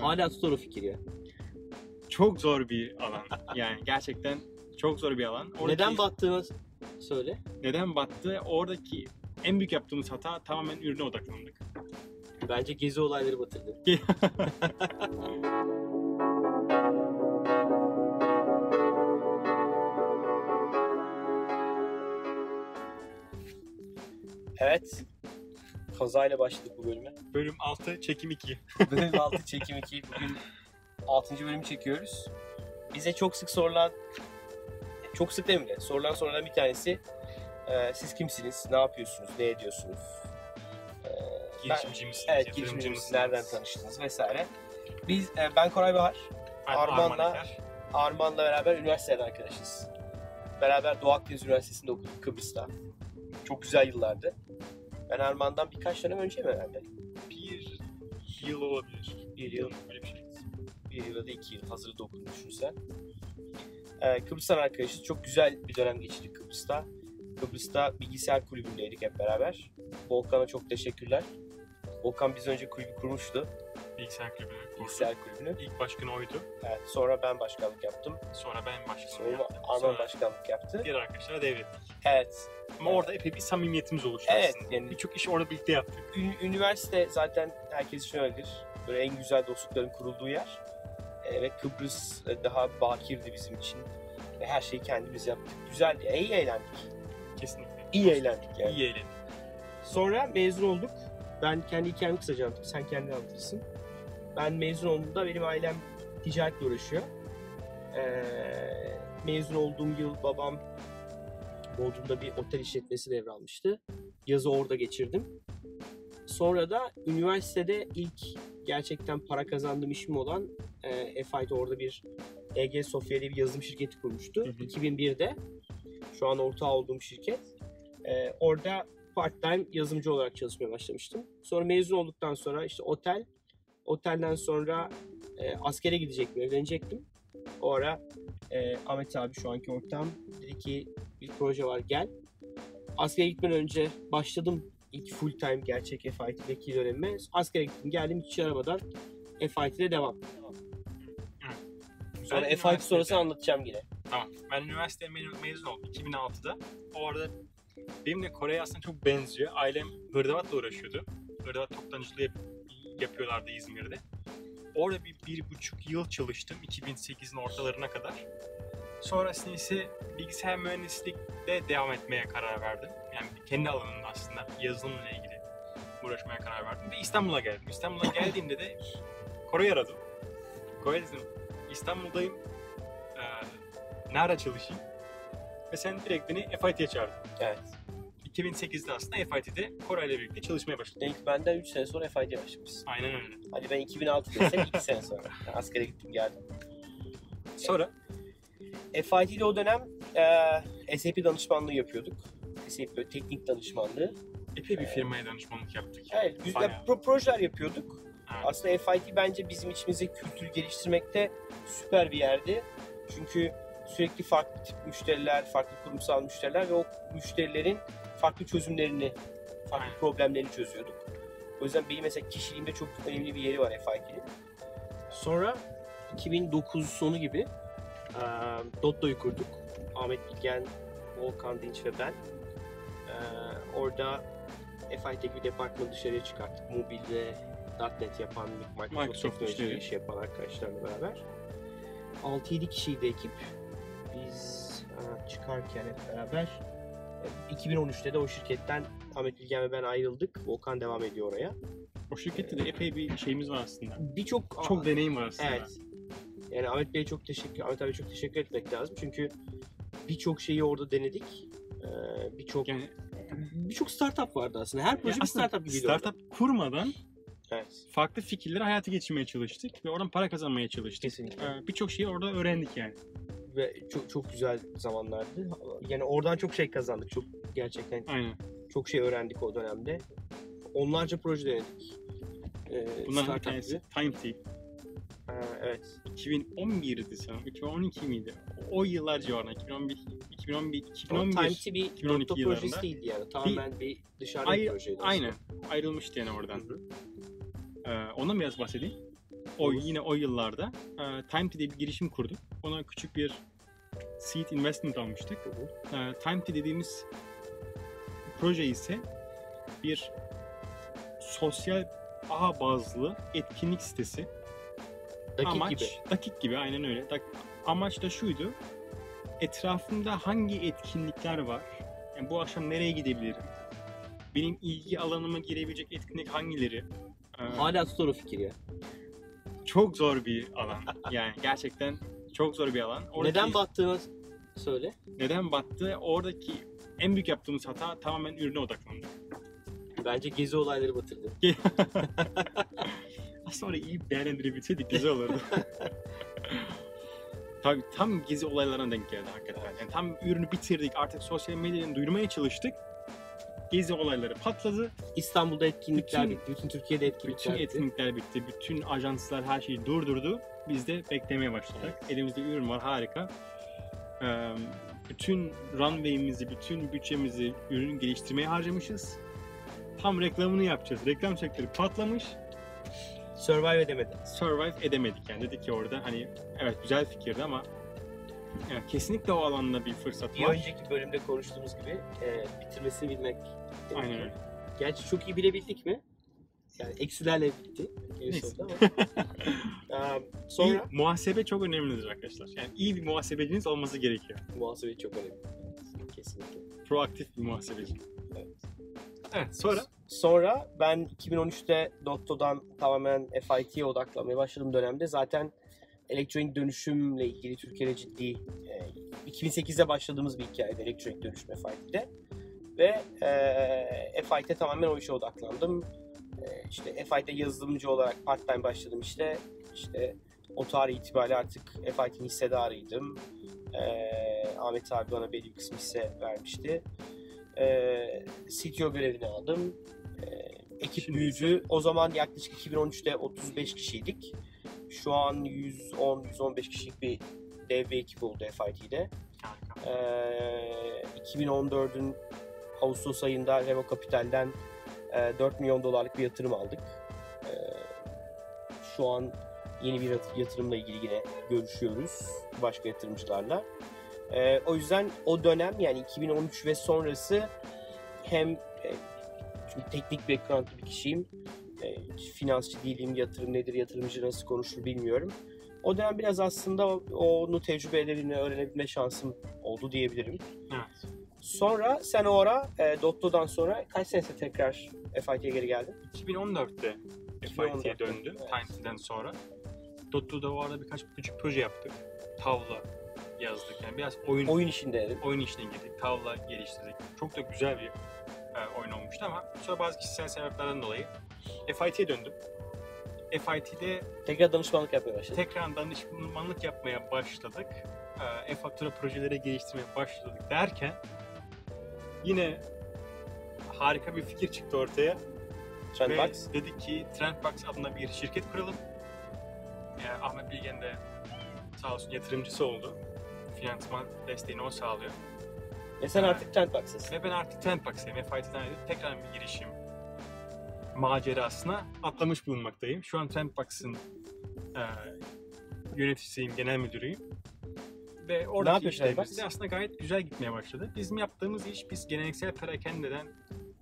Hala tutar o fikir ya. Çok zor bir alan. Yani gerçekten çok zor bir alan. Oradaki- Neden battığını söyle. neden battı? Oradaki en büyük yaptığımız hata tamamen ürüne odaklandık. Bence gezi olayları batırdı. Evet. Kazayla başladık bu bölüme. Bölüm 6, çekim 2. Bölüm 6 çekim 2. Bugün 6. bölümü çekiyoruz. Bize çok sık sorulan, çok sık demeyeyim de sorulan sorulardan bir tanesi e, siz kimsiniz, ne yapıyorsunuz, ne ediyorsunuz? E, Girişimci misiniz? Evet, girişimci mısınız? nereden tanıştınız vesaire. Biz, e, ben Koray Bahar, Ben Arman'la- Arman. Arman'la beraber üniversiteden arkadaşız. Beraber Doğu Akdeniz Üniversitesi'nde okuduk Kıbrıs'ta. Çok güzel yıllardı. Ben Arman'dan birkaç dönem önce mi herhalde? Bir yıl olabilir. Bir yıl. Öyle bir şey. bir yıl da iki yıl hazırda okudum düşünsen. Ee, Kıbrıs'tan arkadaşız. Çok güzel bir dönem geçirdik Kıbrıs'ta. Kıbrıs'ta bilgisayar kulübündeydik hep beraber. Volkan'a çok teşekkürler. Volkan biz önce kulübü kurmuştu. Bilgisayar kulübü kurdu. Bilgisayar kulübünü. İlk başkanı oydu. Evet, sonra ben başkanlık yaptım. Sonra ben başkanı Sonra yaptım. Arman Sonra başkanlık yaptı. diğer arkadaşlara devrettik. Evet. Ama Evet. orada epey bir samimiyetimiz oluştu Evet, aslında. yani- Birçok işi orada birlikte yaptık. Üniversite zaten herkes için öyledir. Böyle en güzel dostlukların kurulduğu yer. Ee, ve Kıbrıs e, daha bakirdi bizim için. Ve her şeyi kendimiz yaptık. Güzeldi. İyi eğlendik. Kesinlikle. İyi eğlendik yani. İyi eğlendik. Sonra mezun olduk. Ben kendi hikayemi kısaca anlatayım. Sen kendin anlatırsın. Ben mezun olduğumda benim ailem ticaretle uğraşıyor. Ee, mezun olduğum yıl babam Bodrum'da bir otel işletmesi devralmıştı. Yazı orada geçirdim. Sonra da üniversitede ilk gerçekten para kazandığım işim olan e, FI'de orada bir EG Sofya diye bir yazılım şirketi kurmuştu. Hı hı. 2001'de. Şu an ortağı olduğum şirket. E, orada part-time yazılımcı olarak çalışmaya başlamıştım. Sonra mezun olduktan sonra işte otel, otelden sonra e, askere gidecektim, evlenecektim. O ara e, Ahmet abi şu anki ortağım dedi ki bir proje var gel. Askere gitmeden önce başladım ilk full time gerçek FIT'deki dönemime. Askere gittim geldim hiç aramadan FIT'de devam. Sonra Ben FIT sonrası anlatacağım yine. Tamam. Ben üniversite me- mezun oldum 2006'da. Orada benimle Kore'ye aslında çok benziyor. Ailem hırdavatla uğraşıyordu. Hırdavat toptancılığı yap- yapıyorlardı İzmir'de. Orada bir, bir buçuk yıl çalıştım 2008'in ortalarına kadar. Sonrasında ise bilgisayar mühendislikte devam etmeye karar verdim. Yani kendi alanımda aslında yazılımla ilgili uğraşmaya karar verdim. Ve İstanbul'a geldim. İstanbul'a geldiğimde de Kore'yi aradım. Kore dedim İstanbul'dayım. Ee, nerede çalışayım? Ve sen direkt beni FIT'ye çağırdın. Evet. 2008'de aslında FIT'de Kore ile birlikte çalışmaya başladım. İlk benden 3 sene sonra FIT'ye başlamışız. Aynen öyle. Hadi ben 2006 desem 2 sene sonra. Yani askere gittim geldim. Sonra FIT'de o dönem e, SAP danışmanlığı yapıyorduk. SAP böyle teknik danışmanlığı. epey bir firmaya danışmanlık yaptık. Evet, güzel pro- projeler yapıyorduk. Evet. Aslında FIT bence bizim içimize kültür geliştirmekte süper bir yerdi. Çünkü sürekli farklı tip müşteriler, farklı kurumsal müşteriler ve o müşterilerin farklı çözümlerini, farklı problemlerini çözüyorduk. O yüzden benim mesela kişiliğimde çok önemli bir yeri var FIT'nin. Sonra 2009 sonu gibi eee Dotto'yu kurduk. Ahmet Bilgen, Volkan Dinç ve ben. Eee, orada FIT'deki bir departmanı dışarıya çıkarttık. Mobil ve .NET yapan, Microsoft, Microsoft teknoloji işi yapan arkadaşlarla beraber. 6-7 kişiydi ekip. Biz aa, çıkarken hep beraber e, 2013'te de o şirketten Ahmet Bilgen ve ben ayrıldık. Volkan devam ediyor oraya. O şirkette de epey bir şeyimiz var aslında. Birçok Çok deneyim var aslında. Evet. Yani Ahmet Bey'e çok teşekkür, Ahmet abi çok teşekkür etmek lazım. Çünkü birçok şeyi orada denedik. Ee, birçok Yani birçok startup vardı aslında. Her proje bir aslında startup gibiydi orada. startup kurmadan Evet. farklı fikirleri hayata geçirmeye çalıştık ve oradan para kazanmaya çalıştık. Kesinlikle. Ee, Birçok şeyi orada öğrendik yani. Ve çok çok güzel zamanlardı. Yani oradan çok şey kazandık. Çok gerçekten Aynen. çok şey öğrendik o dönemde. Onlarca proje denedik. Ee, Bunların bir tanesi. Time Tape. Ha, evet. 2011'di sanırım. 2012 miydi? O yıllar civarında. 2011, 2011, Ama 2011. Time to bir 2012 Dotto yıllarında. projesi değildi yani. Tamamen bir dışarıda Ay- bir projeydi. aslında. Aynen. Ayrılmıştı yani oradan. Ee, ondan biraz bahsedeyim. O yine o yıllarda e, Time diye bir girişim kurduk. Ona küçük bir seed investment almıştık. E, Time dediğimiz proje ise bir sosyal ağ bazlı etkinlik sitesi. Dakik amaç, gibi. Dakik gibi aynen öyle. Dak- amaç da şuydu. Etrafımda hangi etkinlikler var? Yani bu akşam nereye gidebilirim? Benim ilgi alanıma girebilecek etkinlik hangileri? Ee, Hala o fikir ya. Çok zor bir alan. Yani gerçekten çok zor bir alan. Oradaki- Neden battığını söyle. neden battı? Oradaki en büyük yaptığımız hata tamamen ürüne odaklandık. Bence gezi olayları batırdı. Aslında orayı iyi değerlendirebilseydik güzel olurdu. Tabii tam gezi olaylarına denk geldi hakikaten. Yani tam ürünü bitirdik artık sosyal medyadan duyurmaya çalıştık. Gezi olayları patladı. İstanbul'da etkinlikler Bütün- bitti. Bütün Türkiye'de etkinlikler Bütün bitti. etkinlikler bitti. Bütün ajanslar her şeyi durdurdu. Biz de beklemeye başladık. Elimizde ürün var harika. Ee, bütün runway'imizi, bütün bütçemizi ürün geliştirmeye harcamışız. Tam reklamını yapacağız. Reklam sektörü patlamış. Survive edemedi. Survive edemedik yani. Dedik ki orada hani evet güzel fikirdi ama yani kesinlikle o alanda bir fırsat Bir var. önceki bölümde konuştuğumuz gibi e, bitirmesini bilmek. Aynen öyle. Gerçi çok iyi bilebildik mi? Yani eksilerle bitti. Ama. Eee, sonra İyi, muhasebe çok önemlidir arkadaşlar. Yani iyi bir muhasebeciniz olması gerekiyor. muhasebe çok önemli. Kesinlikle. Proaktif bir muhasebeci. Evet. Evet sonra Sonra ben 2013'te Dotto'dan tamamen FIT'ye odaklanmaya başladığım dönemde zaten elektronik dönüşümle ilgili Türkiye'de ciddi e, 2008'de başladığımız bir hikayeydi elektronik dönüşüm FIT'de. Ve e, FIT'e tamamen o işe odaklandım. E, işte FIT'e yazılımcı olarak part time başladım işte. İşte o tarih itibariyle artık FIT'in hissedarıydım. E, Ahmet abi bana belli bir kısmı hisse vermişti. E, CTO görevini aldım. E, ekip Şimdi. O zaman yaklaşık 2013'te 35 kişiydik. Şu an 110-115 kişilik bir dev bir ekip oldu FIT'de. harika. Ee, 2014'ün Ağustos ayında Revo Capital'den e, 4 milyon dolarlık bir yatırım aldık. Ee, şu an yeni bir yat- yatırımla ilgili yine görüşüyoruz başka yatırımcılarla. Ee, o yüzden o dönem yani 2013 ve sonrası hem e, çünkü teknik backgroundlı bir kişiyim. Finansçı değilim, yatırım nedir, yatırımcı nasıl konuşur bilmiyorum. O dönem biraz aslında onu tecrübelerini öğrenebilme şansım oldu diyebilirim. Evet. Sonra sen o ara e, Dotto'dan sonra kaç senesi tekrar FIT'ye geri geldin? 2014'te 2014'te, FIT'ye döndüm evet. Times'den sonra. Dotto'da o arada birkaç küçük proje yaptık. Tavla yazdık. Yani biraz oyun Oyun işinde. oyun işine girdik. Tavla geliştirdik. Çok da güzel bir e, oyun olmuştu ama sonra bazı kişisel sebeplerden dolayı FIT'ye döndüm. FIT'de Tekrar danışmanlık yapmaya başladın. tekrar danışmanlık yapmaya başladık. E, e-fatura projeleri geliştirmeye başladık derken yine harika bir fikir çıktı ortaya. Trendbox. Ve dedik ki Trendbox adına bir şirket kuralım. Yani Ahmet Bilgen de sağ olsun yatırımcısı oldu. Finansman desteğini o sağlıyor. Ve sen artık Trendbox'ısın. Ve ben artık Trendbox'tayım. FIT'den tekrar bir girişim macerasına atlamış bulunmaktayım. Şu an Trendbox'ın e, yöneticisiyim, genel müdürüyüm. Ve oradaki işlerimiz de aslında gayet güzel gitmeye başladı. Bizim yaptığımız iş biz geleneksel perakendeden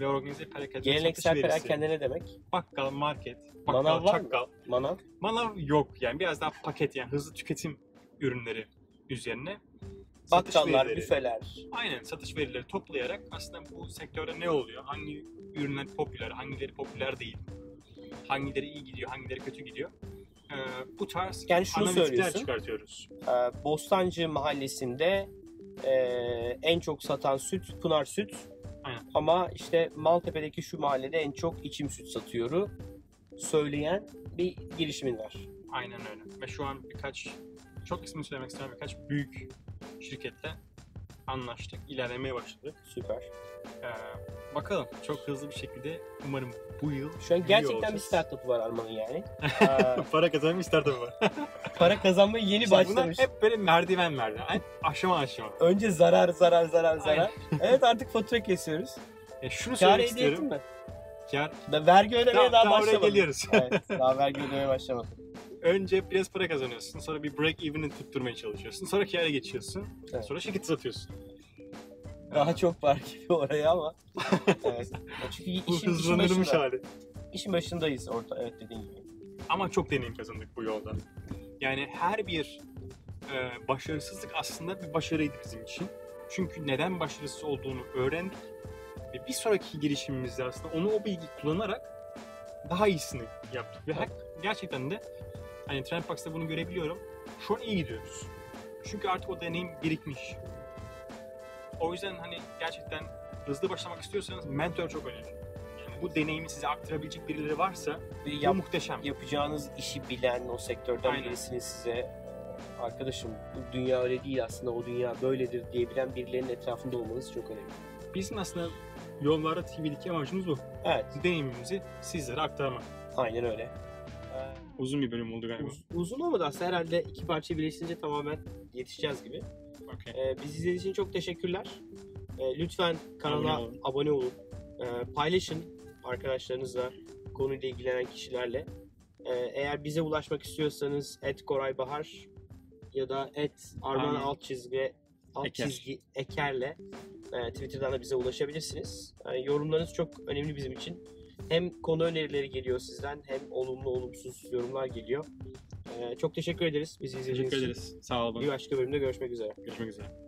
ve organize perakendeden Geleneksel perakende ne demek? bakkal, market, bakkal, Manav var mı? çakkal. Manav. Manav yok yani biraz daha paket yani hızlı tüketim ürünleri üzerine Bakkallar, verileri- büfeler. Aynen satış verileri toplayarak aslında bu sektörde ne oluyor? Hangi ürünler popüler, hangileri popüler değil? Hangileri iyi gidiyor, hangileri kötü gidiyor? Ee, bu tarz Yani şunu analizler çıkartıyoruz. Ee, Bostancı mahallesinde e, en çok satan süt Pınar Süt. Aynen. Ama işte Maltepe'deki şu mahallede en çok içim süt satıyoru söyleyen bir girişimin var. Aynen öyle. Ve şu an birkaç, çok ismini söylemek istemiyorum, birkaç büyük şirketle anlaştık, ilerlemeye başladık. Süper. Ee, bakalım çok hızlı bir şekilde umarım bu yıl Şu an gerçekten bir startup var Arman'ın yani. Ee, Para kazanma bir startup var. para kazanmaya yeni İşte bunlar başlamış. hep böyle merdiven merdiven. Hep aşama aşama. Önce zarar zarar zarar zarar. Evet artık fatura kesiyoruz. E şunu Kâr söylemek istiyorum. mi? Kâr Da vergi ödemeye daha, daha, daha oraya başlamadım. geliyoruz. evet, daha vergi ödemeye başlamadım. Önce biraz para kazanıyorsun. Sonra bir break even'i tutturmaya çalışıyorsun. Sonra kâra geçiyorsun. Evet. Sonra şirketi satıyorsun. Daha çok var gibi oraya ama. evet. Çünkü Bu işin, işin, başında, hali. işin başındayız orada. Evet dediğin gibi. Ama çok deneyim kazandık bu yolda. Yani her bir e, başarısızlık aslında bir başarıydı bizim için. Çünkü neden başarısız olduğunu öğrendik. Ve bir sonraki girişimimizde aslında onu o bilgiyi kullanarak daha iyisini yaptık. Ve her- gerçekten de hani Trendbox'ta bunu görebiliyorum. Şu an iyi gidiyoruz. Çünkü artık o deneyim birikmiş. O yüzden hani gerçekten hızlı başlamak istiyorsanız mentor çok önemli. Yani bu deneyimi size aktarabilecek birileri varsa Ve bu yap, muhteşem. yapacağınız işi bilen o sektörden Aynen. birisinin size arkadaşım bu dünya öyle değil aslında o dünya böyledir diyebilen birilerinin etrafında olmanız çok önemli. Bizim aslında Yollarda TV'deki amacımız bu. Evet Deneyimimizi sizlere aktarmak. aynen öyle. Uzun bir bölüm oldu galiba. uz- uzun olmadı aslında herhalde iki parça birleştirince tamamen yetişeceğiz gibi. Okey. Ee, bizi izlediğiniz için çok teşekkürler. Ee, lütfen kanala Abone abone olun. olun. Ee, paylaşın arkadaşlarınızla, konuyla ilgilenen kişilerle. Ee, eğer bize ulaşmak istiyorsanız et Koray Bahar ya da et Arman alt çizgi alt Eker. çizgi Eker'le e, Twitter'dan da bize ulaşabilirsiniz. Ee, yorumlarınız çok önemli bizim için. Hem konu önerileri geliyor sizden hem olumlu olumsuz yorumlar geliyor. Ee, çok teşekkür ederiz bizi izlediğiniz Teşekkür için. ederiz. Sağ olun. Bir başka bölümde görüşmek üzere. Görüşmek üzere.